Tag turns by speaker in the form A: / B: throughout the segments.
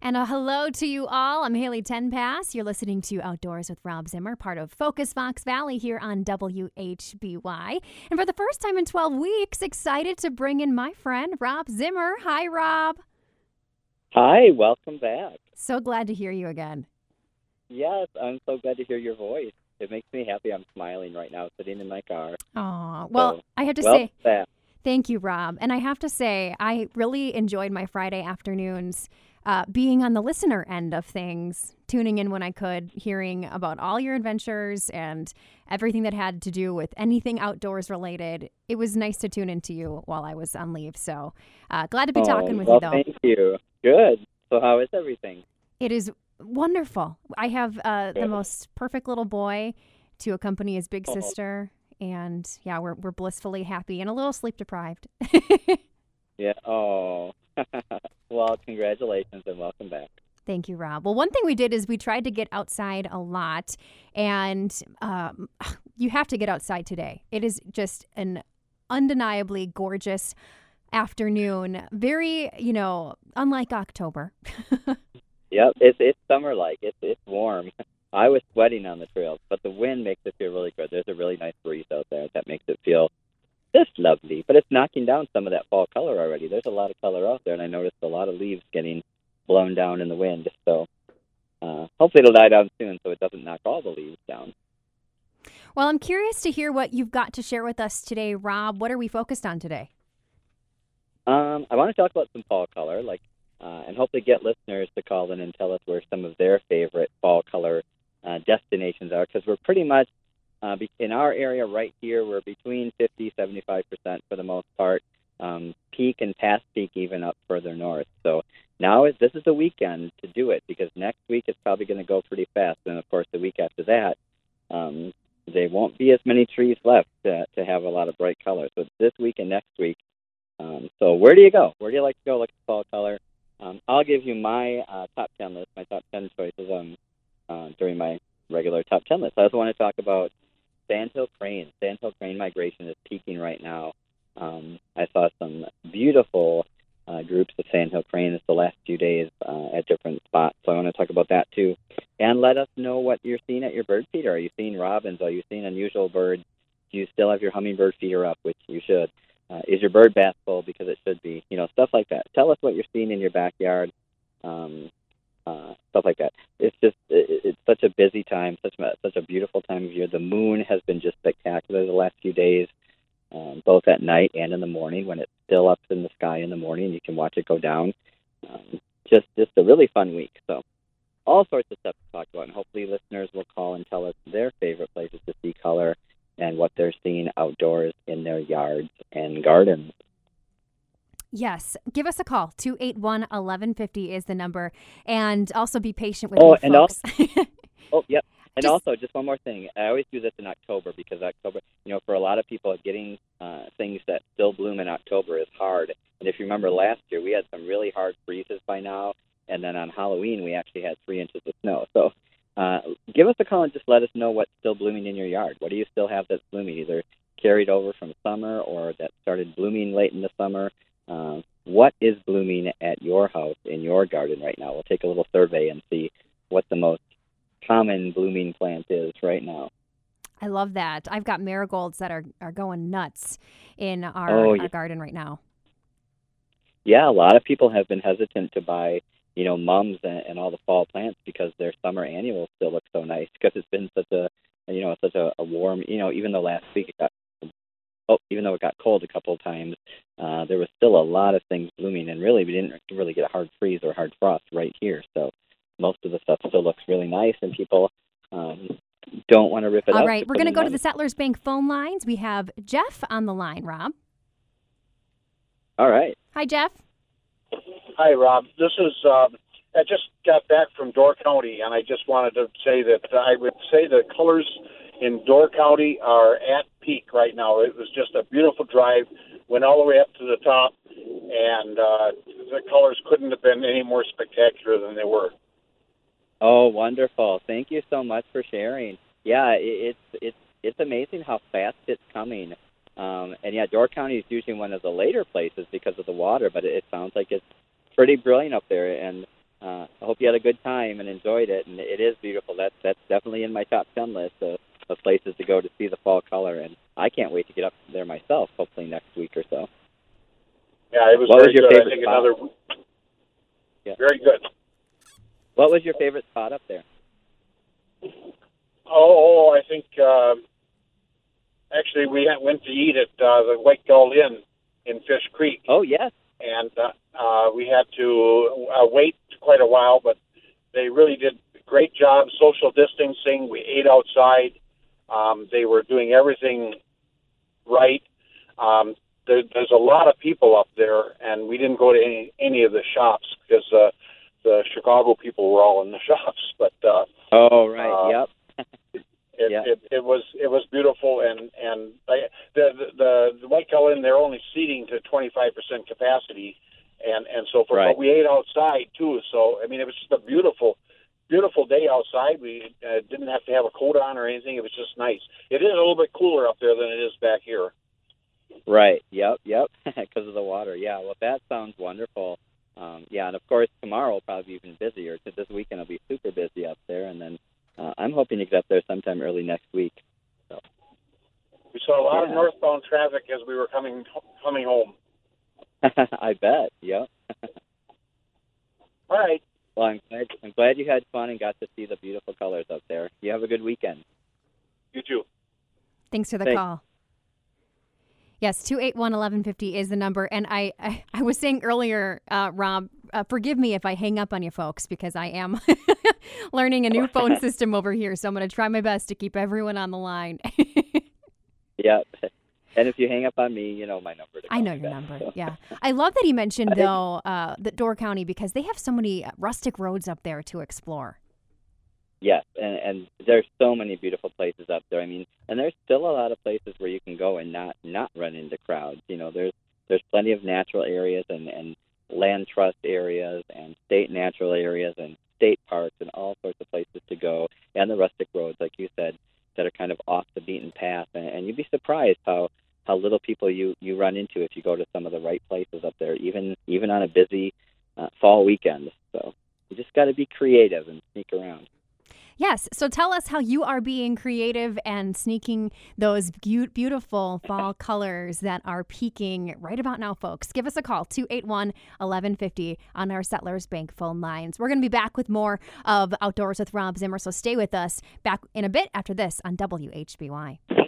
A: And a hello to you all. I'm Haley Tenpass. You're listening to Outdoors with Rob Zimmer, part of Focus Fox Valley here on WHBY. And for the first time in 12 weeks, excited to bring in my friend Rob Zimmer. Hi, Rob.
B: Hi, welcome back.
A: So glad to hear you again.
B: Yes, I'm so glad to hear your voice. It makes me happy. I'm smiling right now, sitting in my car.
A: Oh, well,
B: So,
A: I have to
B: welcome
A: say,
B: back.
A: Thank you, Rob. And I have to say, I really enjoyed my Friday afternoons uh, being on the listener end of things, tuning in when I could, hearing about all your adventures and everything that had to do with anything outdoors related. It was nice to tune into you while I was on leave. So uh, glad to be
B: Oh,
A: talking with
B: well,
A: you, though.
B: Thank you. Good. So, how is everything?
A: It is wonderful. I have uh, the most perfect little boy to accompany his big
B: Oh.
A: sister. And yeah, we're, we're blissfully happy and a little sleep deprived.
B: Yeah. Oh. well, congratulations and welcome back.
A: Thank you, Rob. Well, one thing we did is we tried to get outside a lot, and um, you have to get outside today. It is just an undeniably gorgeous afternoon. Very, you know, unlike October.
B: Yep. It's it's summer like. It's it's warm. I was sweating on the trails, but the wind makes it feel really good. There's a really nice breeze out there that makes it feel just lovely. But it's knocking down some of that fall color already. There's a lot of color out there, and I noticed a lot of leaves getting blown down in the wind. So uh, hopefully it'll die down soon, so it doesn't knock all the leaves down.
A: Well, I'm curious to hear what you've got to share with us today, Rob. What are we focused on today?
B: Um, I want to talk about some fall color, like, uh, and hopefully get listeners to call in and tell us where some of their favorite fall color uh, destinations are, because we're pretty much uh, in our area right here. We're between 50, 75 percent for the most part. Um, peak and past peak, even up further north. So now is this is the weekend to do it because next week it's probably going to go pretty fast, and of course the week after that, um, there won't be as many trees left to, to have a lot of bright colors. So this week and next week. Um, so where do you go? Where do you like to go look at fall color? Um, I'll give you my uh, top 10 list, my top 10 choices um, uh, during my regular top 10 list. I also want to talk about sandhill crane. Sandhill crane migration is peaking right now. Um, I saw some beautiful uh, groups of sandhill cranes the last few days uh, at different spots. So I want to talk about that too. And let us know what you're seeing at your bird feeder. Are you seeing robins? Are you seeing unusual birds? Do you still have your hummingbird feeder up, which you should? Uh, is your bird bath full because it should be? You know, stuff like that. Tell us what you're seeing in your backyard. Um, uh, stuff like that. It's just it, it's such a busy time, such a, such a beautiful time of year. The moon has been just spectacular the last few days, um, both at night and in the morning. When it's still up in the sky in the morning, you can watch it go down. Um, just just a really fun week. So all sorts of stuff to talk about, and hopefully listeners will call and tell us their favorite places to see color and what they're seeing outdoors in their yards and gardens.
A: Yes, give us a call. 281 1150 is the number. And also be patient with
B: Oh,
A: me,
B: and
A: folks.
B: Oh, yep. And
A: Just-
B: also, just one more thing. I always do this in October because October, you know, for a lot of people, getting uh, things that still bloom in October is hard. And if you remember last year, we had some really hard freezes by now. And then on Halloween, we actually had three inches of snow. So uh, give us a call and just let us know what's still blooming in your yard. What do you still have that's blooming, either carried over from summer or that started blooming late in the summer? Uh, what is blooming at your house in your garden right now? We'll take a little survey and see what the most common blooming plant is right now.
A: I love that. I've got marigolds that are, are going nuts in our,
B: Oh,
A: our garden right now.
B: Yeah, a lot of people have been hesitant to buy, you know, mums and, and all the fall plants because their summer annuals still look so nice because it's been such a, you know, such a, a warm, you know, even though last week it got, oh, even though it got cold a couple of times, uh, there was still a lot of things blooming, and really we didn't really get a hard freeze or hard frost right here, so most of the stuff still looks really nice, and people um, don't want to rip it
A: All
B: up.
A: right,
B: to
A: we're going to
B: in
A: go to the Settlers Bank phone lines. We have Jeff on the line, Rob.
B: All right.
A: Hi, Jeff.
C: Hi, Rob. This is. Um, I just got back from Door County, and I just wanted to say that I would say the colors in Door County are at peak right now. It was just a beautiful drive. Went all the way up to the top, and uh, the colors couldn't have been any more spectacular than they were.
B: Oh, wonderful! Thank you so much for sharing. Yeah, it, it's it's it's amazing how fast it's coming. Um, and yeah, Door County is usually one of the later places because of the water, but it, it sounds like it's pretty brilliant up there. And uh, I hope you had a good time and enjoyed it. And it is beautiful. That's that's definitely in my top ten list of, of places to go to see the fall color. And I can't wait to get up there myself. Hopefully next week or so.
C: Yeah, it was
B: What was your
C: good. I think
B: spot?
C: another
B: Yeah.
C: very good.
B: What was your favorite spot up there?
C: Oh, oh I think um, actually we went to eat at uh, the White Gull Inn in Fish Creek.
B: Oh yes,
C: and uh, uh, we had to uh, wait quite a while, but they really did a great job social distancing. We ate outside. Um, they were doing everything right. Um, there, there's a lot of people up there, and we didn't go to any any of the shops because uh, the Chicago people were all in the shops. But uh,
B: Oh right,
C: Uh,
B: yep.
C: It,
B: Yeah.
C: it, it was it was beautiful, and and I, the the the White Gull Inn they're only seating to 25 percent capacity, and and so forth.
B: Right.
C: But we ate outside too, so I mean it was just a beautiful beautiful day outside. We uh, didn't have to have a coat on or anything. It was just nice. It is a little bit cooler up there than it is back here.
B: Right. Yep. Yep. Because of the water. Yeah. Well, that sounds wonderful. Um, yeah, and of course tomorrow will probably be even busier. So this weekend will be super busy up there, and then uh, I'm hoping to get up there sometime early next week.
C: We saw a lot of northbound traffic as we were coming coming home.
B: I bet. Yep.
C: All right.
B: Well, I'm glad. I'm glad you had fun and got to see the beautiful colors up there. You have a good weekend.
C: You too.
A: Thanks for the
B: Thanks.
A: call. Yes, 281 1150 is the number. And I, I, I was saying earlier, uh, Rob, uh, forgive me if I hang up on you folks because I am learning a new phone system over here. So I'm going to try my best to keep everyone on the line.
B: Yep. And if you hang up on me, you know my number.
A: I know your
B: back.
A: number.
B: So-
A: Yeah. I love that he mentioned, though, uh, that Door County because they have so many rustic roads up there to explore.
B: Yes, and and there's so many beautiful places up there. I mean, and there's still a lot of places where you can go and not not run into crowds. You know, there's there's plenty of natural areas and and land trust areas and state natural areas and state parks and all sorts of places to go and the rustic roads, like you said, that are kind of off the beaten path. And, and you'd be surprised how how little people you you run into if you go to some of the right places up there, even even on a busy uh, fall weekend. So you just got to be creative and sneak around.
A: Yes. So tell us how you are being creative and sneaking those beau- beautiful fall colors that are peaking right about now, folks. Give us a call, 281 1150 on our Settlers Bank phone lines. We're going to be back with more of Outdoors with Rob Zimmer, so stay with us back in a bit after this on WHBY.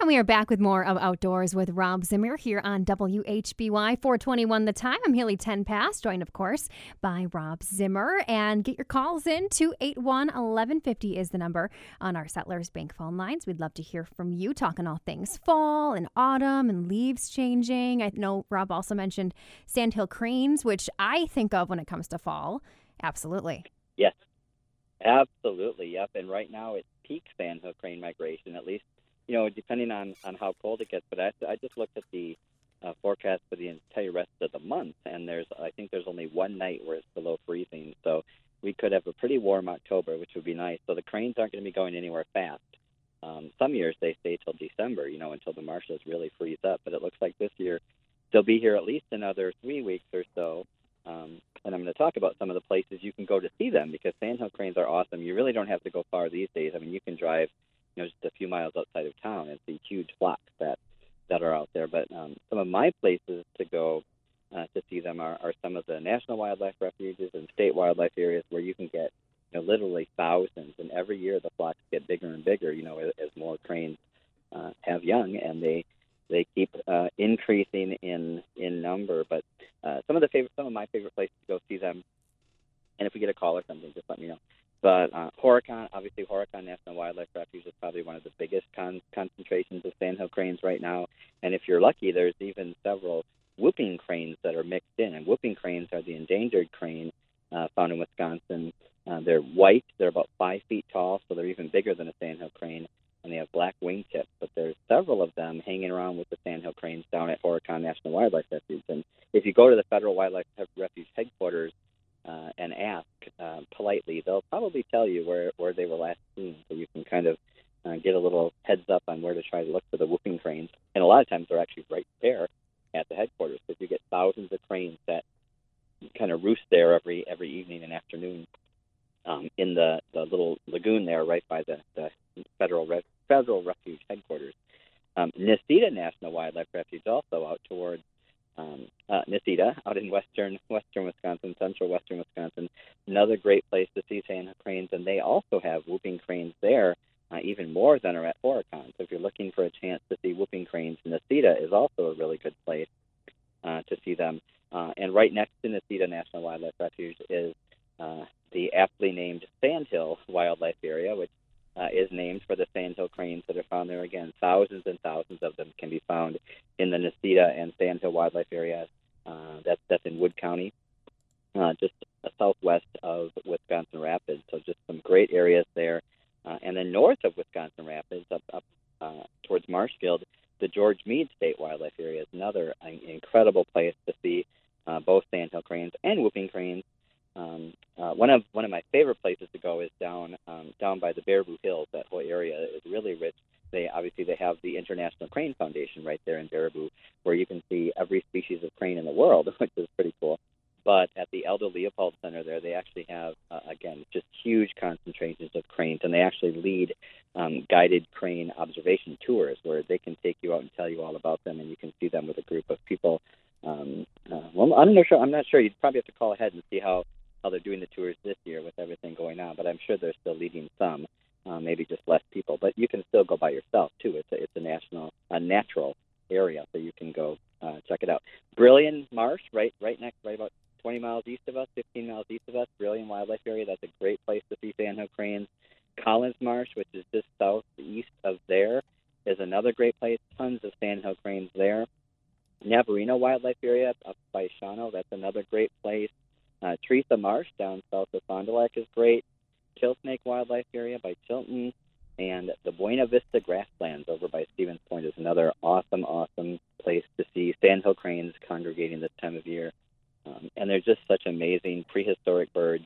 A: And we are back with more of Outdoors with Rob Zimmer here on WHBY 421 the time. I'm Haley Tenpass, joined, of course, by Rob Zimmer. And get your calls in. 281 1150 is the number on our Settlers Bank phone lines. We'd love to hear from you, talking all things fall and autumn and leaves changing. I know Rob also mentioned sandhill cranes, which I think of when it comes to fall. Absolutely.
B: Yes, absolutely. Yep. And right now it's peak sandhill crane migration, at least, you know, depending on, on how cold it gets. But I, I just looked at the uh, forecast for the entire rest of the month, and there's I think there's only one night where it's below freezing. So we could have a pretty warm October, which would be nice. So the cranes aren't going to be going anywhere fast. Um, some years they stay till December, you know, until the marshes really freeze up. But it looks like this year they'll be here at least another three weeks or so. Um, and I'm going to talk about some of the places you can go to see them because sandhill cranes are awesome. You really don't have to go far these days. I mean, you can drive, you know, just a few miles outside of town and see huge flocks that that are out there. But um, some of my places to go uh, to see them are, are some of the national wildlife refuges and state wildlife areas where you can get, you know, literally thousands. And every year the flocks get bigger and bigger. You know, as, as more cranes uh, have young, and they they keep uh, increasing in in number. But uh, some of the favorite, some of my favorite places to go see them And if we get a call or something, just let me know. But uh, Horicon, obviously, Horicon National Wildlife Refuge is probably one of the biggest con- concentrations of sandhill cranes right now. And if you're lucky, there's even several whooping cranes that are mixed in. And whooping cranes are the endangered crane uh, found in Wisconsin. Uh, they're white. They're about five feet tall, so they're even bigger than a sandhill crane. And they have black wingtips. But there's several of them hanging around with the sandhill cranes down at Horicon National Wildlife Refuge. And if you go to the Federal Wildlife Refuge headquarters, uh, and ask uh, politely, they'll probably tell you where, where they were last seen, so you can kind of uh, get a little heads up on where to try to look for the whooping cranes. And a lot of times they're actually right there at the headquarters because you get thousands of cranes that kind of roost there every every evening and afternoon um, in the, the little lagoon there right by the, the federal Re- federal refuge headquarters. Um, Necedah National Wildlife Refuge also out towards um, uh, Necedah out in western western Wisconsin, central western Wisconsin. Another great place to see sand cranes, and they also have whooping cranes there, uh, even more than are at Horicon. So if you're looking for a chance to see whooping cranes, Necedah is also a really good place uh, to see them. Uh, and right next to Necedah National Wildlife Refuge is uh, the aptly named Sandhill Wildlife Area, which uh, is named for the sandhill cranes that are found there. Again, thousands and thousands of them can be found in the Necedah and Sandhill Wildlife Area. Uh, that's that's in Wood County, uh, just southwest of Wisconsin Rapids. So just some great areas there. Uh, and then north of Wisconsin Rapids, up up uh, towards Marshfield, the George Mead State Wildlife Area is another uh, incredible place to see uh, both sandhill cranes and whooping cranes um, uh, one of one of my favorite places to go is down um, down by the Baraboo Hills. That whole area is really rich. They obviously they have the International Crane Foundation right there in Baraboo, where you can see every species of crane in the world, which is pretty cool. But at the Aldo Leopold Center there, they actually have uh, again just huge concentrations of cranes, and they actually lead um, guided crane observation tours where they can take you out and tell you all about them, and you can see them with a group of people. Um, uh, well, I'm not sure. I'm not sure. You'd probably have to call ahead and see how how they're doing the tours this year with everything going on. But I'm sure they're still leading some, uh, maybe just less people. But you can still go by yourself too. It's a, it's a national, a natural area, so you can go uh, check it out. Brillion Marsh, right, right next, right about 20 miles east of us, 15 miles east of us. Brillion Wildlife Area. That's a great place to see sandhill cranes. Collins Marsh, which is just southeast of there, is another great place. Tons of sandhill cranes there. Navarino Wildlife Area up by Shawano, that's another great place. Uh, Theresa Marsh down south of Fond du Lac is great. Killsnake Wildlife Area by Chilton. And the Buena Vista Grasslands over by Stevens Point is another awesome, awesome place to see sandhill cranes congregating this time of year. Um, and they're just such amazing prehistoric birds.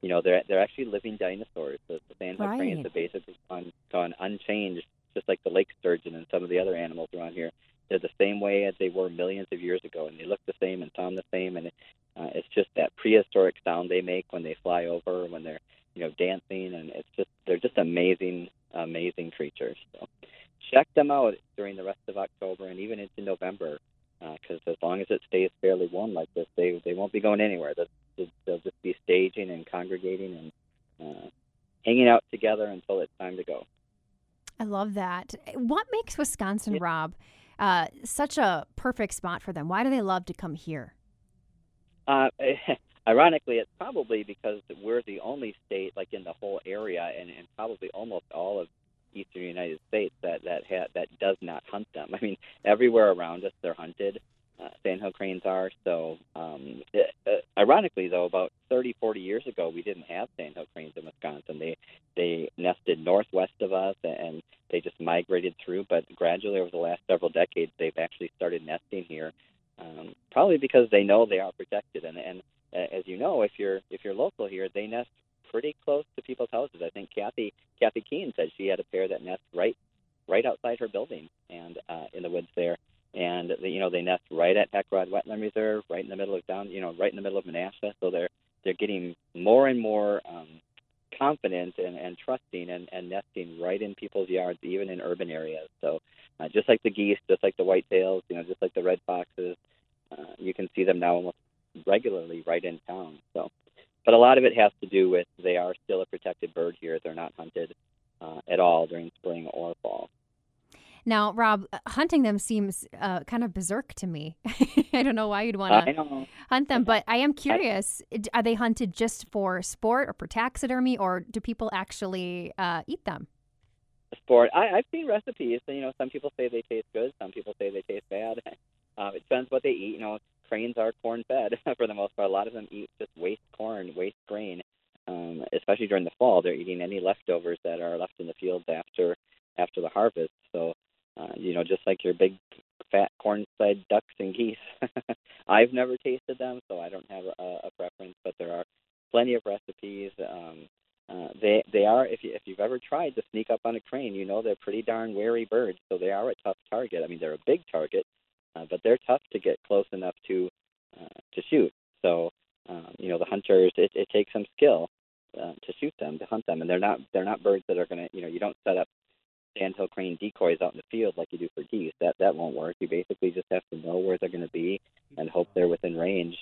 B: You know, they're they're actually living dinosaurs. The, the sandhill
A: Right.
B: cranes have basically gone, gone unchanged, just like the lake sturgeon and some of the other animals around here. They're the same way as they were millions of years ago, and they look the same and sound the same. And uh, it's just that prehistoric sound they make when they fly over, when they're you know dancing, and it's just they're just amazing, amazing creatures. So check them out during the rest of October and even into November, because as long as it stays fairly warm like this, they they won't be going anywhere. They'll, they'll just be staging and congregating and uh, hanging out together until it's time to go.
A: I love that. What makes Wisconsin. Rob, uh, such a perfect spot for them? Why do they love to come here?
B: Uh, ironically, it's probably because we're the only state, like in the whole area, and, and probably almost all of eastern United States that that ha- that does not hunt them. I mean, everywhere around us they're hunted. Uh, sandhill cranes are. So, um, it, uh, ironically, though, about 30, 40 years ago, we didn't have sandhill cranes in Wisconsin. They they nested northwest of us, and they just migrated through. But gradually, over the last several decades, they've actually started nesting here um, probably because they know they are protected. And, and uh, as you know, if you're if you're local here, they nest pretty close to people's houses. I think Kathy Kathy Keene said she had a pair that nest right right outside her building and uh, in the woods there. And they, you know they nest right at Heckrodt Wetland Reserve, right in the middle of down, you know, right in the middle of Menasha. So they're they're getting more and more um, confident and, and trusting and, and nesting right in people's yards, even in urban areas. So uh, just like the geese, just like the whitetails, you know, just like the red foxes, uh, you can see them now almost regularly right in town. So, but a lot of it has to do with they are still a protected bird here. They're not hunted uh, at all during spring or fall.
A: Now, Rob, uh, hunting them seems uh, kind of berserk to me. I don't know why you'd want to hunt them, but I am curious. Are they hunted just for sport or for taxidermy, or do people actually uh, eat them?
B: sport. I, I've seen recipes. You know, some people say they taste good. Some people say they taste bad. Um, it depends what they eat. You know, cranes are corn fed for the most part. A lot of them eat just waste corn, waste grain. Um, especially during the fall, they're eating any leftovers that are left in the fields after after the harvest. So, uh, you know, just like your big fat corn-fed ducks and geese. I've never tasted them, so I don't have a, a preference. But there are plenty of recipes. Um, uh, they they are if you if you've ever tried to sneak up on a crane, you know they're pretty darn wary birds, so they are a tough target. I mean, they're a big target, uh, but they're tough to get close enough to uh, to shoot. So um, you know the hunters, it, it takes some skill uh, to shoot them, to hunt them, and they're not they're not birds that are gonna you know you don't set up sandhill crane decoys out in the field like you do for geese. That that won't work. You basically just have to know where they're going to be and hope they're within range.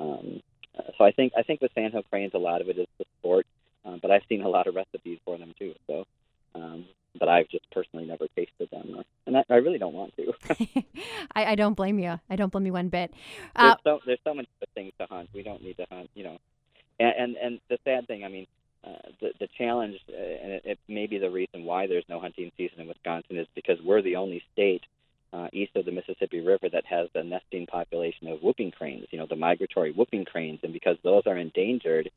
B: Um, uh, so I think I think with sandhill cranes, a lot of it is the sport, uh, but I've seen a lot of recipes for them too. So, um, but I've just personally never tasted them, or, and I, I really don't want to.
A: I, I don't blame you. I don't blame you one bit. Uh,
B: there's so there's so many things to hunt. We don't need to hunt, you know. And and, and the sad thing, I mean, uh, the the challenge, uh, and it, it may be the reason why there's no hunting season in Wisconsin is because we're the only state uh, east of the Mississippi River that has the nesting population of whooping cranes. You know, the migratory whooping cranes, and because those are endangered,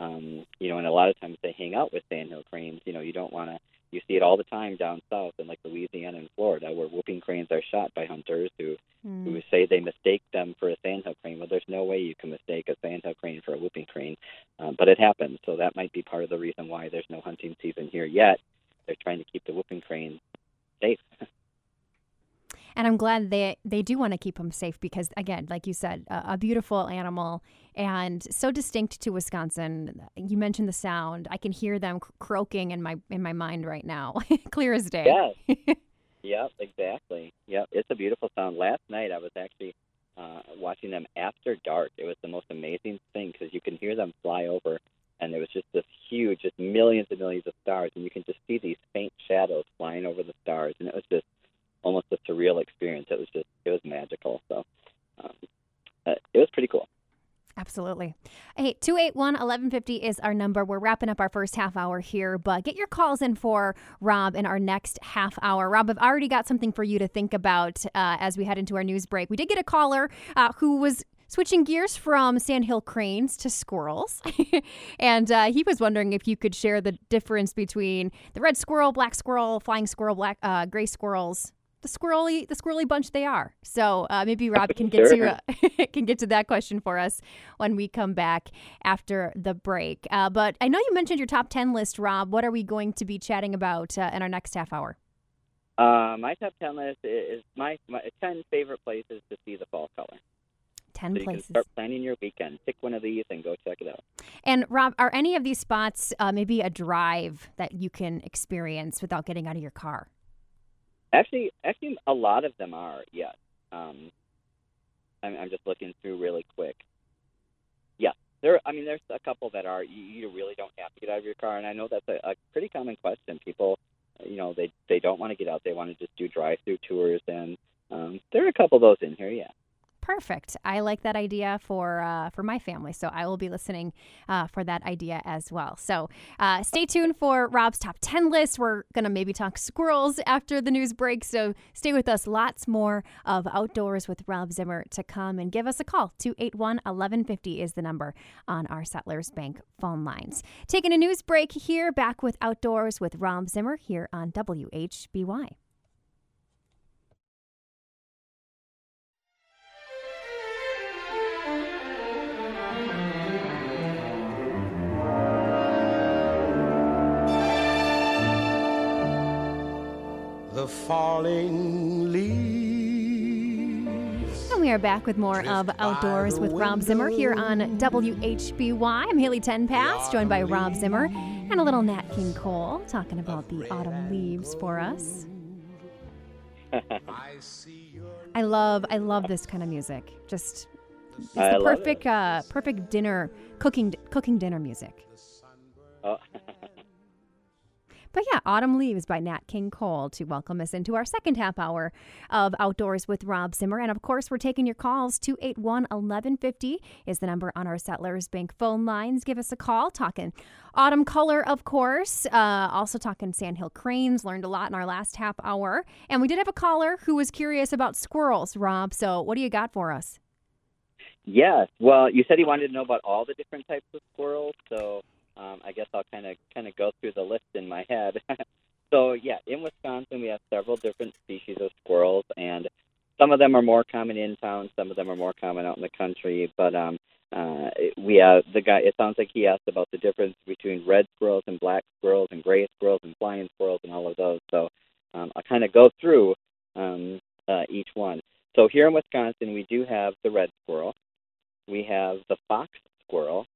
B: um, you know, and a lot of times they hang out with sandhill cranes. You know, you don't want to. You see it all the time down south in like Louisiana and Florida, where whooping cranes are shot by hunters who
A: hmm.
B: who say they mistake them for a sandhill crane. Well, there's no way you can mistake a sandhill crane for a whooping crane, um, but it happens. So that might be part of the reason why there's no hunting season here yet. They're trying to keep the whooping crane safe.
A: And I'm glad they they do want to keep them safe because, again, like you said, a, a beautiful animal and so distinct to Wisconsin. You mentioned the sound; I can hear them croaking in my in my mind right now, clear as day.
B: Yeah. yep, exactly. Yep, it's a beautiful sound. Last night I was actually uh, watching them after dark. It was the most amazing thing because you can hear them fly over, and there was just this huge, just millions and millions of stars, and you can just see these faint shadows flying over the stars, and it was just almost a surreal experience. It was just, it was magical. So um, uh, it was pretty cool.
A: Absolutely. Hey, 281 1150 is our number. We're wrapping up our first half hour here, but get your calls in for Rob in our next half hour. Rob, I've already got something for you to think about uh, as we head into our news break. We did get a caller uh, who was switching gears from sandhill cranes to squirrels. and uh, he was wondering if you could share the difference between the red squirrel, black squirrel, flying squirrel, black uh, gray squirrels. The squirrely, the squirrely bunch they are. So uh, maybe Rob can get
B: Sure.
A: to uh, can get to that question for us when we come back after the break. Uh, but I know you mentioned your top ten list, Rob. What are we going to be chatting about uh, in our next half hour?
B: Uh, my top 10 list is my, my 10 favorite places to see the fall color.
A: Ten
B: So you
A: places.
B: start planning your weekend. Pick one of these and go check it out.
A: And Rob, are any of these spots uh, maybe a drive that you can experience without getting out of your car?
B: Actually, actually, a lot of them are. Yes. Um, I'm, I'm just looking through really quick. Yeah, there. I mean, there's a couple that are. You, you really don't have to get out of your car, and I know that's a, a pretty common question. People, you know, they they don't want to get out. They want to just do drive-through tours, and um, there are a couple of those in here. Yeah.
A: Perfect. I like that idea for uh, for my family, so I will be listening uh, for that idea as well. So uh, stay tuned for Rob's top ten list. We're gonna maybe talk squirrels after the news break, so stay with us. Lots more of outdoors with Rob Zimmer to come, and give us a call. 281-1150 is the number on our Settlers Bank phone lines. Taking a news break here, back with outdoors with Rob Zimmer here on WHBY.
D: The falling leaves.
A: And we are back with more of Outdoors with Rob Zimmer here on WHBY. I'm Haley Tenpass, joined by Rob Zimmer and a little Nat King Cole talking about the autumn leaves for us.
D: I see your
A: I love, I love this kind of music. Just it's the
B: love
A: perfect, uh, perfect dinner cooking, cooking dinner music.
B: Oh,
A: But yeah, Autumn Leaves by Nat King Cole to welcome us into our second half hour of Outdoors with Rob Zimmer. And of course, we're taking your calls. 281 1150 is the number on our Settlers Bank phone lines. Give us a call. Talking autumn color, of course. Uh, also talking sandhill cranes. Learned a lot in our last half hour. And we did have a caller who was curious about squirrels, Rob. So what do you got for us?
B: Yes. Well, you said he wanted to know about all the different types of squirrels. So um, I guess I'll kind of kind of go through the list in my head. so yeah, in Wisconsin we have several different species of squirrels, and some of them are more common in town, some of them are more common out in the country. But um, uh, we have the guy. It sounds like he asked about the difference between red squirrels and black squirrels and gray squirrels and flying squirrels and all of those. So um, I'll kind of go through um, uh, each one. So here in Wisconsin, we do have the red squirrel. We have the fox squirrel,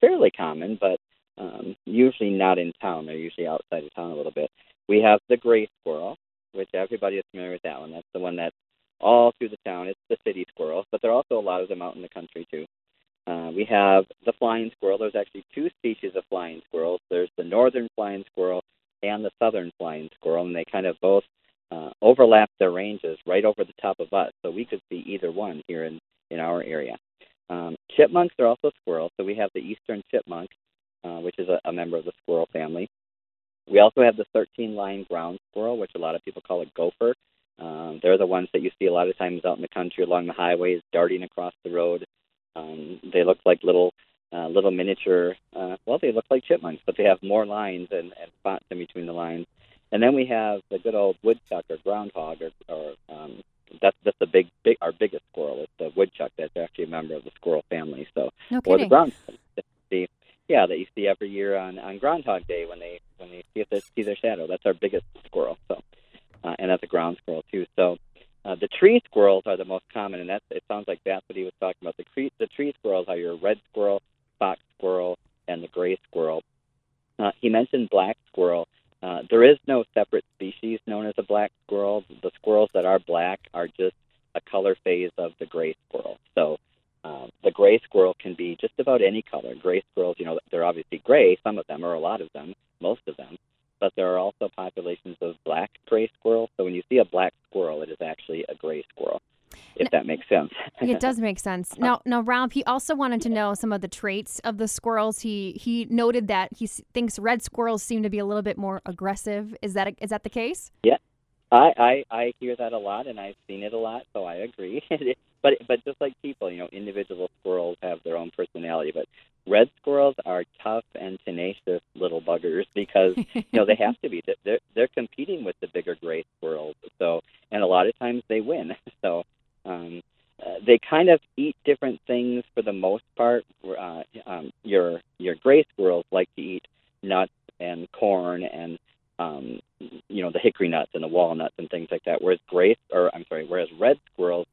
B: fairly common, but um, usually not in town. They're usually outside of town a little bit. We have the gray squirrel, which everybody is familiar with that one. That's the one that's all through the town. It's the city squirrel, but there are also a lot of them out in the country too. Uh, we have the flying squirrel. There's actually two species of flying squirrels. There's the northern flying squirrel and the southern flying squirrel, and they kind of both uh, overlap their ranges right over the top of us, so we could see either one here in in our area. Um, chipmunks are also squirrels, so we have the eastern chipmunk, uh, which is a, a member of the squirrel family. We also have the 13 line ground squirrel, which a lot of people call a gopher. Um, they're the ones that you see a lot of times out in the country along the highways, darting across the road. Um, they look like little uh, little miniature. Uh, well, they look like chipmunks, but they have more lines and, and spots in between the lines. And then we have the good old woodchuck or groundhog or, or um, that's that's the big, big our biggest squirrel. It's the woodchuck that's actually a member of the squirrel family. So
A: No
B: or the ground yeah that you see every year on on Groundhog Day when they when they see if they see their shadow. That's our biggest squirrel. So uh, and that's a ground squirrel too. So uh, the tree squirrels are the most common, and that's it sounds like that's what he was talking about. The tree the tree squirrels are your red squirrel, fox squirrel, and the gray squirrel. Uh, he mentioned black squirrel. Uh, there is no separate species known as a black squirrel. The squirrels that are black are just a color phase of the gray squirrel. So um, the gray squirrel can be just about any color. Gray squirrels, you know, they're obviously gray, some of them, or a lot of them, most of them. But there are also populations of black gray squirrels. So when you see a black squirrel, it is actually a gray squirrel, if that makes sense.
A: it does make sense. Now, now, Rob, he also wanted to know some of the traits of the squirrels. He he noted that he thinks red squirrels seem to be a little bit more aggressive. Is that is that the case?
B: I, I I hear that a lot, and I've seen it a lot, so I agree. but but just like people, you know, individual squirrels have their own personality. But red squirrels are tough and tenacious little buggers because you know they have to be. They're they're competing with the bigger gray squirrels. So and a lot of times they win. So um, uh, they kind of eat different things for the most part. Uh, um, your your gray squirrels like to eat nuts and corn and um, you know the hickory nuts and the walnuts and things like that. Whereas gray or I'm sorry, whereas red squirrels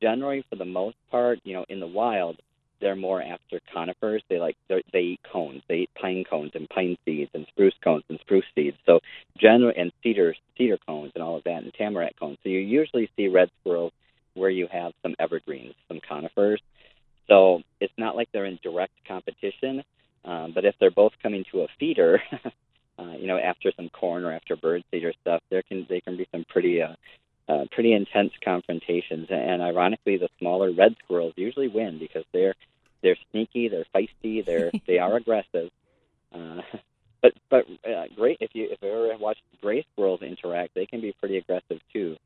B: generally for the most part, you know, in the wild, they're more after conifers. They like they eat cones. They eat pine cones and pine seeds and spruce cones and spruce seeds. So generally and cedar cedar cones and all of that and tamarack cones. So you usually see red squirrels where you have some evergreens, some conifers. So it's not like they're in direct competition. Um, but if they're both coming to a feeder, uh, you know, after some corn or after bird seed or stuff, there can they can be some pretty uh, uh, pretty intense confrontations. And ironically, the smaller red squirrels usually win because they're they're sneaky, they're feisty, they're they are aggressive. Uh, but but uh, great if you if you ever watched gray squirrels interact, they can be pretty aggressive too.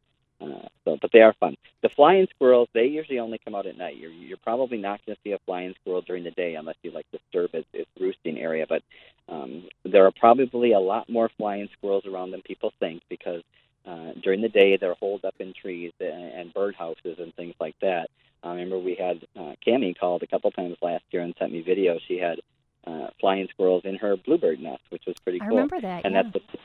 B: Uh, so, but they are fun. The flying squirrels, they usually only come out at night. You're, you're probably not going to see a flying squirrel during the day unless you like disturb its, its roosting area. But um, there are probably a lot more flying squirrels around than people think because uh, during the day they're holed up in trees and, and bird houses and things like that. I remember we had uh, Cami called a couple times last year and sent me video. She had uh, flying squirrels in her bluebird nest, which was pretty
A: I
B: cool I
A: remember that.
B: and
A: yeah.
B: that's what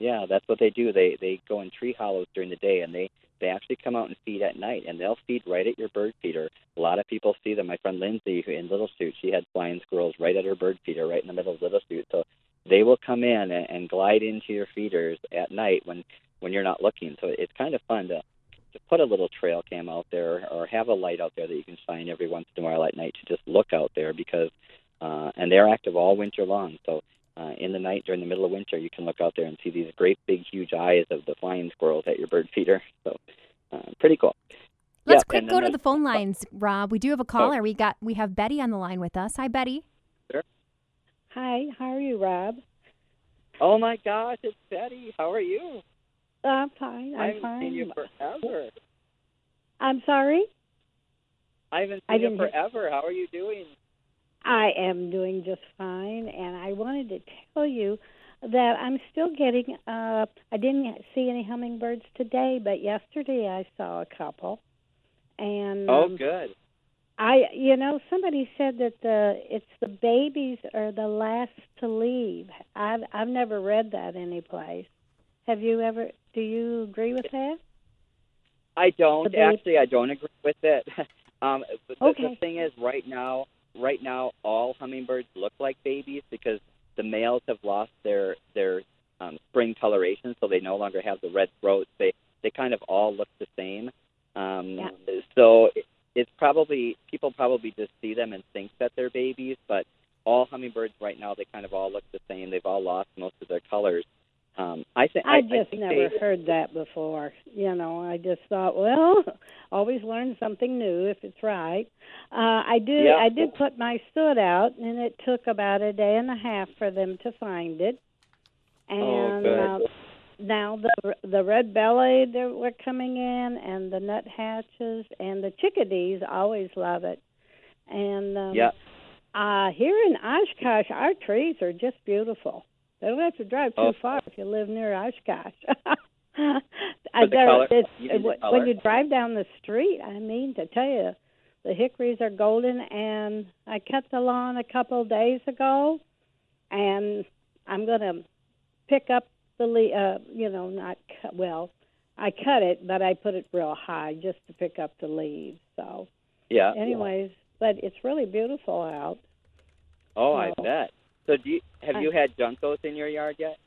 B: yeah that's what they do. They they go in tree hollows during the day and they they actually come out and feed at night and they'll feed right at your bird feeder. A lot of people see them my friend lindsay in little chute she had flying squirrels right at her bird feeder right in the middle of little chute so they will come in and, and glide into your feeders at night when when you're not looking. So it's kind of fun to to put a little trail cam out there or have a light out there that you can shine every once in a while at night to just look out there because uh, and they're active all winter long. So uh, in the night during the middle of winter, you can look out there and see these great big huge eyes of the flying squirrels at your bird feeder. So uh, pretty cool.
A: Let's
B: Yep,
A: quick go to the phone lines, Rob. We do have a caller. We got we have Betty on the line with us. Hi, Betty.
E: Hi, how are you, Rob?
B: Oh my gosh, it's Betty. How are you?
E: I'm fine.
B: I
E: I'm
B: haven't
E: fine.
B: seen you forever.
E: I'm sorry.
B: I haven't
E: I
B: seen you forever. How are you doing?
E: I am doing just fine, and I wanted to tell you that I'm still getting. Uh, I didn't see any hummingbirds today, but yesterday I saw a couple, and
B: Oh,
E: um,
B: good.
E: I, you know, somebody said that the it's the babies are the last to leave. I've I've never read that anyplace. Have you ever? Do you agree with that?
B: I don't actually. I don't agree with it. um, but the, the thing is, right now, right now, all hummingbirds look like babies because the males have lost their their um, spring coloration, so they no longer have the red throats. They they kind of all look the same. Um,
E: Yeah.
B: So it, it's probably people probably just see them and think that they're babies, but all hummingbirds right now they kind of all look the same. They've all lost most of their colors. Um, I think
E: I
B: I
E: just
B: think
E: never
B: they,
E: heard that before. You know, I just thought, well, always learn something new if it's right. Uh, I did.
B: Yeah.
E: I did put my soot out, and it took about a day and a half for them to find it.
B: Oh,
E: And
B: good.
E: uh, now the the red bellied that were coming in, and the nuthatches and the chickadees always love it. And um,
B: Yeah.
E: uh, here in Oshkosh, our trees are just beautiful. They don't have to drive too
B: Oh.
E: far if you live near Oshkosh.
B: For the color?
E: it's-
B: You
E: when you drive down the street, I mean to tell you, the hickories are golden. And I cut the lawn a couple of days ago, and I'm going to pick up the le- uh, you know, not cut, well, I cut it, but I put it real high just to pick up the leaves. So,
B: yeah.
E: anyways, but it's really beautiful out.
B: Oh, I bet. So, do you have
E: I-
B: you had juncos in your yard yet?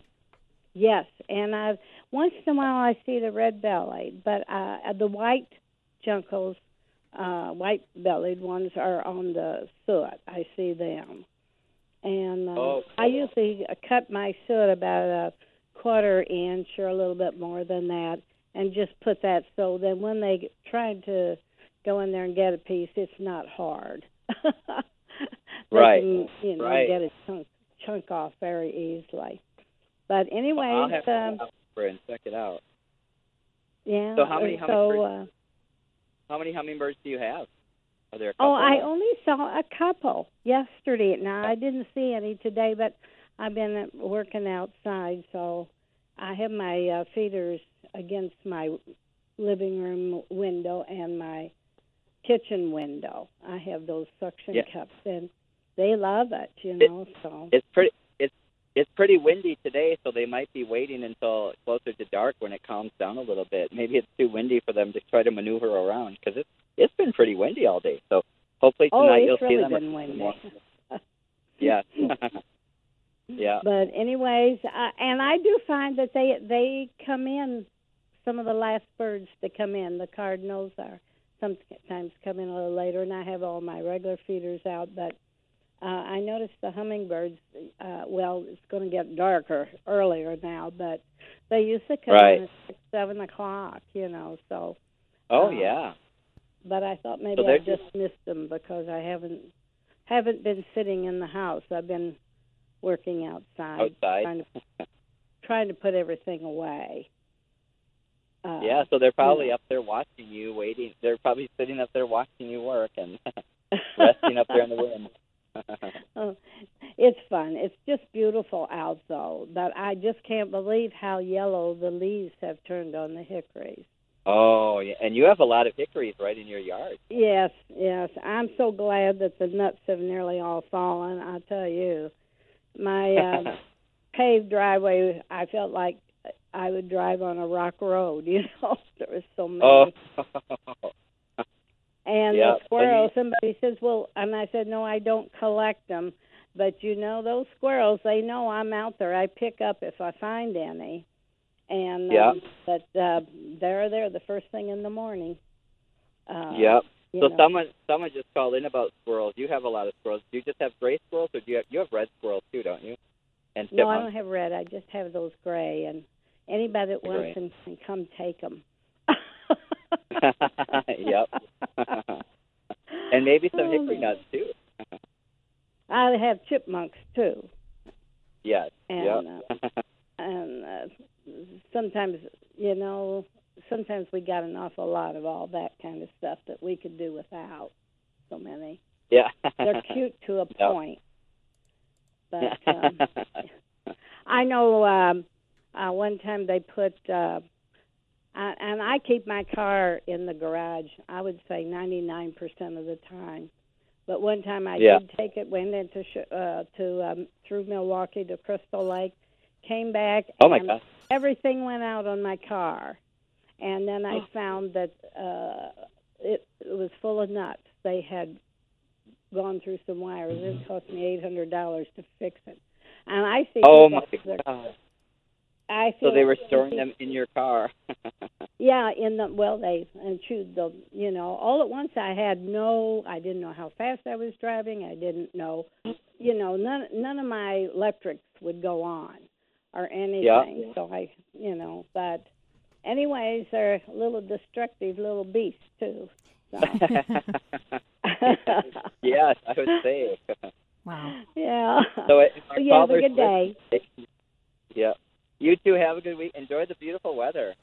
E: Yes, and I've once in a while I see the red bellied, but uh, the white juncos, uh, white bellied ones are on the soot. I see them, and uh,
B: Oh,
E: I usually cut my soot about a quarter inch or a little bit more than that, and just put that so then when they try to go in there and get a piece, it's not hard.
B: Right,
E: can, you know,
B: right.
E: get a chunk chunk off very easily. But anyway,
B: I'll have to
E: um,
B: come over and check it out.
E: yeah.
B: So how many
E: uh, so,
B: hummingbirds-
E: uh,
B: How many hummingbirds do you have? Are there a couple?
E: oh, I only saw a couple yesterday. Now I didn't see any today, but I've been uh, working outside, so I have my uh, feeders against my living room window and my kitchen window. I have those suction
B: Yeah.
E: cups, and they love it. You
B: It-
E: know, so
B: It's pretty. It's it's pretty windy today, so they might be waiting until closer to dark when it calms down a little bit. Maybe it's too windy for them to try to maneuver around because it's it's been pretty windy all day. So hopefully
E: oh,
B: tonight
E: it's
B: you'll
E: really
B: see them.
E: been windy.
B: Yeah. yeah.
E: But anyways, uh, and I do find that they they come in. Some of the last birds that come in, the cardinals are sometimes come in a little later, and I have all my regular feeders out. But uh, I noticed the hummingbirds. Uh, well, it's going to get darker earlier now, but they used to come
B: Right.
E: at six, seven o'clock. You know, so.
B: Oh
E: uh,
B: yeah.
E: But I thought maybe
B: they're
E: I just missed them because I haven't haven't been sitting in the house. I've been working outside,
B: Outside.
E: trying to trying to put everything away. Uh,
B: Yeah, so they're probably
E: yeah.
B: up there watching you, waiting. They're probably sitting up there watching you work and resting up there in the wind.
E: Oh, it's fun. It's just beautiful out though. But I just can't believe how yellow the leaves have turned on the hickories.
B: oh, yeah. and you have a lot of hickories right in your yard.
E: Yes, yes. I'm so glad that the nuts have nearly all fallen. I tell you, my uh, paved driveway. I felt like I would drive on a rock road. You know, there was so many.
B: oh,
E: And
B: Yeah,
E: the squirrels, somebody says, well, and I said, no, I don't collect them. But you know, those squirrels, they know I'm out there. I pick up if I find any. And
B: Yeah.
E: um, but uh, they're there the first thing in the morning. Uh,
B: yep.
E: you
B: So
E: know.
B: someone someone just called in about squirrels. You have a lot of squirrels. Do you just have gray squirrels, or do you have you have red squirrels too? Don't you? And
E: No, I don't have red. I just have those gray, and anybody that wants them can come take them.
B: yep. and maybe some hickory nuts too.
E: I have chipmunks too,
B: Yes.
E: and
B: yep.
E: uh, and uh, sometimes you know sometimes we got an awful lot of all that kind of stuff that we could do without so many.
B: yeah.
E: They're cute to a
B: Yep.
E: point, but um, I know um, uh, one time they put, uh, I, and I keep my car in the garage. I would say ninety nine percent of the time. But one time I
B: Yeah.
E: did take it, went into sh- uh, to um, through Milwaukee to Crystal Lake, came back,
B: oh my
E: and
B: gosh.
E: everything went out on my car, and then I found that uh, it, it was full of nuts. They had gone through some wires. It cost me eight hundred dollars to fix it. And I see.
B: Oh my god.
E: I
B: So they were storing them in your car.
E: Yeah, in the well, they and chewed the. You know, all at once I had no. I didn't know how fast I was driving. I didn't know. You know, none none of my electrics would go on or anything. Yeah. So I, you know, but anyways, they're a little destructive little beasts too. So.
B: yes, I would say.
A: Wow.
E: yeah.
B: so it, our
E: you have a good day.
B: listen- Yeah. You two have a good week. Enjoy the beautiful weather.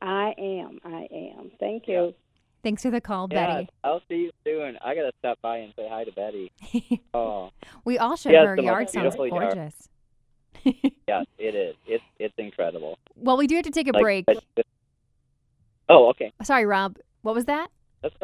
E: I am. I am. Thank you.
A: Thanks for the call,
B: Yeah,
A: Betty.
B: I'll see you soon. I gotta stop by and say hi to Betty. Oh,
A: we all should.
B: Yes,
A: Her yard sounds
B: beautiful yard.
A: gorgeous.
B: yes, it is. It's it's incredible.
A: Well, we do have to take a
B: Like-
A: break.
B: oh, okay.
A: Sorry, Rob. What was that?
B: That's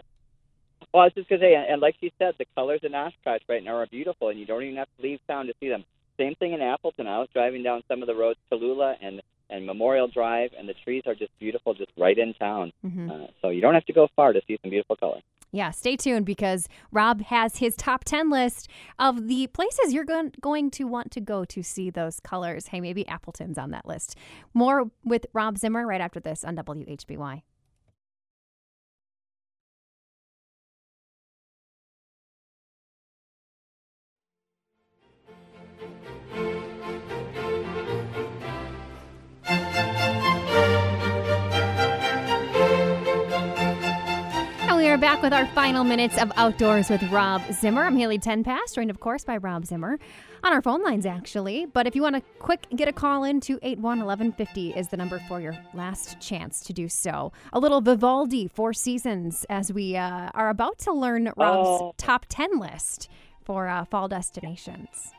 B: well, I was just gonna say, and like she said, the colors in Oshkosh right now are beautiful, and you don't even have to leave town to see them. Same thing in Appleton. I was driving down some of the roads, Tallulah and and Memorial Drive, and the trees are just beautiful, just right in town.
A: hmm
B: Uh, so you don't have to go far to see some beautiful color.
A: Yeah, stay tuned because Rob has his top 10 list of the places you're going to want to go to see those colors. Hey, maybe Appleton's on that list. More with Rob Zimmer right after this on WHBY. Are back with our final minutes of Outdoors with Rob Zimmer. I'm Haley Tenpass, joined, of course, by Rob Zimmer on our phone lines, actually. But if you want to quick get a call in to 81 1150 is the number for your last chance to do so. A little Vivaldi, Four Seasons, as we uh, are about to learn Rob's
B: Oh.
A: top 10 list for uh, fall destinations.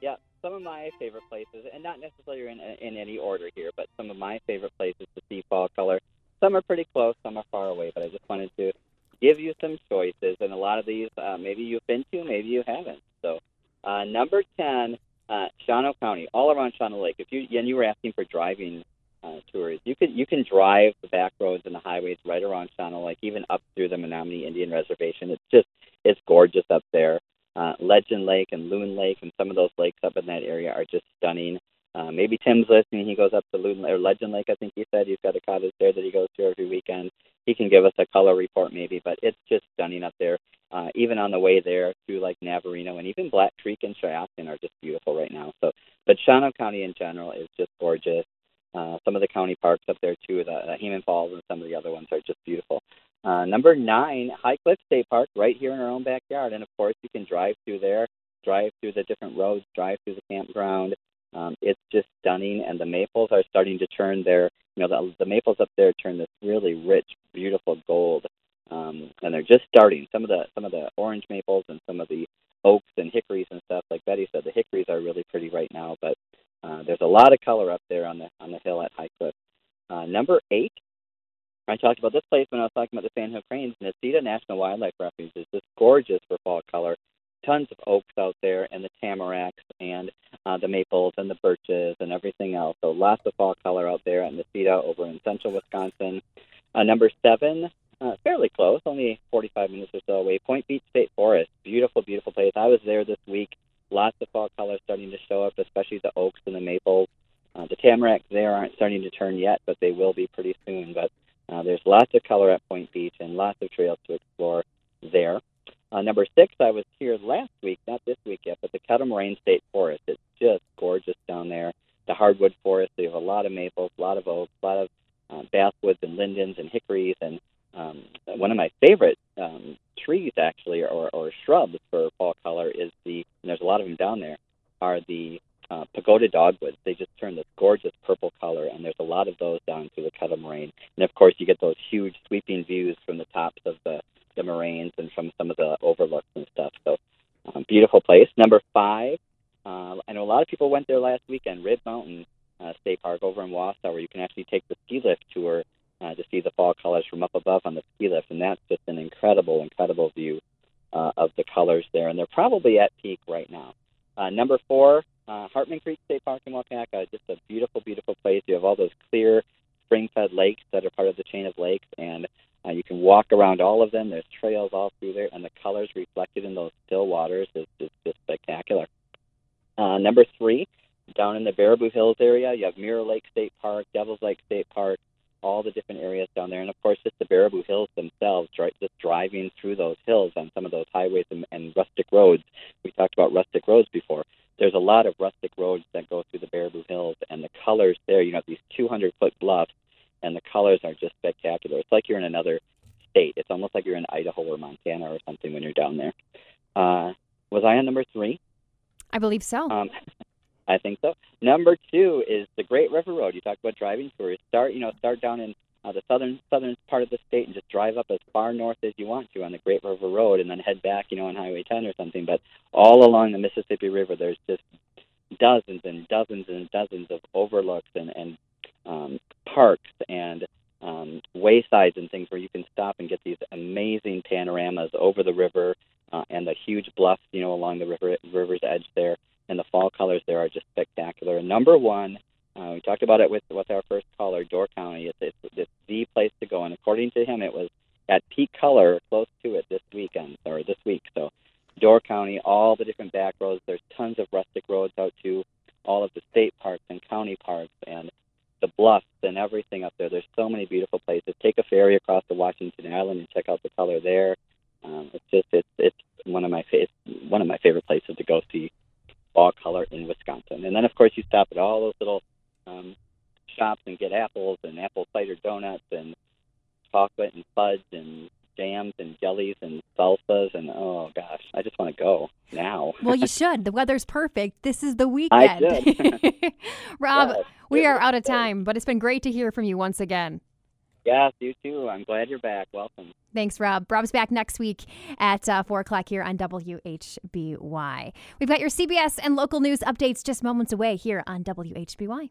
B: Yeah, some of my favorite places, and not necessarily in in any order here, but some of my favorite places to see fall color. Some are pretty close, some are far away, but I just wanted to give you some choices, and a lot of these uh, maybe you've been to, maybe you haven't. So, uh, number ten, uh, Shawano County, all around Shawano Lake. If you and you were asking for driving uh, tours, you can you can drive the back roads and the highways right around Shawano Lake, even up through the Menominee Indian Reservation. It's just it's gorgeous up there. Uh, Legend Lake and Loon Lake and some of those lakes up in that area are just stunning. Uh, maybe Tim's listening. He goes up to Loon or Legend Lake. I think he said he's got a cottage there that he goes to every weekend. He can give us a color report maybe, but it's just stunning up there. Uh, even on the way there to like Navarino and even Black Creek and Shasta are just beautiful right now. So, but Shawano County in general is just gorgeous. Uh, some of the county parks up there too, the, the Hayman Falls and some of the other ones are just beautiful. Uh, number nine, High Cliff State Park, right here in our own backyard, and of course you can drive through there, drive through the different roads, drive through the campground. Um, it's just stunning, and the maples are starting to turn their, you know, the, the maples up there turn this really rich, beautiful gold, um, and they're just starting. Some of the some of the orange maples and some of the oaks and hickories and stuff. Like Betty said, the hickories are really pretty right now, but uh, there's a lot of color up there on the on the hill at High Cliff. Uh, number eight, I talked about this place when I was talking about the Sandhill Cranes. Necedah National Wildlife Refuge is just gorgeous for fall color. Tons of oaks out there, and the tamaracks, and uh, the maples, and the birches, and everything else. So lots of fall color out there at Necedah over in central Wisconsin. Uh, number seven, uh, fairly close, only 45 minutes or so away. Point Beach State Forest, beautiful, beautiful place. I was there this week. Lots of fall color starting to show up, especially the oaks and the maples. Uh, the tamaracks there aren't starting to turn yet, but they will be pretty soon. But uh, there's lots of color at Point Beach and lots of trails to explore there. Uh, number six, I was here last week, not this week yet, but the Kettle Moraine State Forest. It's just gorgeous. hardwood forest. You have a lot of maples, a lot of oaks, a lot of uh, basswoods and lindens and hickories. And um, one of my favorite um, trees, actually, or, or shrubs for fall color is the, and there's a lot of them down there, are the uh, pagoda dogwoods. They just turn this gorgeous purple color, and there's a lot of those down through the Kettle Moraine. And of course, you get those huge sweeping views from the tops of the, the moraines and from some of the overlooks and stuff. So, um, beautiful place. Number five, uh, I know a lot of people went there last weekend, Rib Mountain uh, State Park over in Wausau, where you can actually take the ski lift tour uh, to see the fall colors from up above on the ski lift, and that's just an incredible, incredible view uh, of the colors there. And they're probably at peak right now. Uh, number four, uh, Hartman Creek State Park in Waupaca, just a beautiful, beautiful place. You have all those clear spring-fed lakes that are part of the chain of lakes, and uh, you can walk around all of them. There's trails all through there, and the colors reflected in those still waters is, is just spectacular. Uh, number three, down in the Baraboo Hills area, you have Mirror Lake State Park, Devil's Lake State Park, all the different areas down there, and of course, just the Baraboo Hills themselves. Right, just driving through those hills on some of those highways and, and rustic roads. We talked about rustic roads before. There's a lot of rustic roads that go through the Baraboo Hills, and the colors there. You know, these 200 foot bluffs, and the colors are just spectacular. It's like you're in another state. It's almost like you're in Idaho or Montana or something when you're down there. Uh, was I on number three?
A: I believe so.
B: Um, I think so. Number two is the Great River Road. You talked about driving tours. Start, you know, start down in uh, the southern southern part of the state and just drive up as far north as you want to on the Great River Road, and then head back, you know, on Highway 10 or something. But all along the Mississippi River, there's just dozens and dozens and dozens of overlooks and and um, parks and um, waysides and things where you can stop and get these amazing panoramas over the river uh, and the huge bluffs, you know, along the river river's edge there and the fall colors there are just spectacular. Number one, about it with with our first caller, Door County. It's, it's it's the place to go, and according to him, it was at peak color, close to it this weekend or this week. So, Door County, all the different back roads. There's tons of rustic roads out to all of the state parks and county parks and the bluffs and everything up there. There's so many beautiful places. Take a ferry across the Washington Island and check out the color there. Um, it's just it's it's one of my fa- it's one of my favorite places to go see fall color in Wisconsin. And then, of course, you stop at all those little um, shops and get apples and apple cider donuts and chocolate and fudge and jams and jellies and salsas and oh gosh, I just want to go now.
A: The weather's perfect. This is the weekend. Rob,
B: Yes,
A: we are out of time, but it's been great to hear from you once again.
B: yes, you too. I'm glad you're back. Welcome.
A: Thanks, Rob. Rob's back next week at uh, 4 o'clock here on WHBY. We've got your CBS and local news updates just moments away here on WHBY.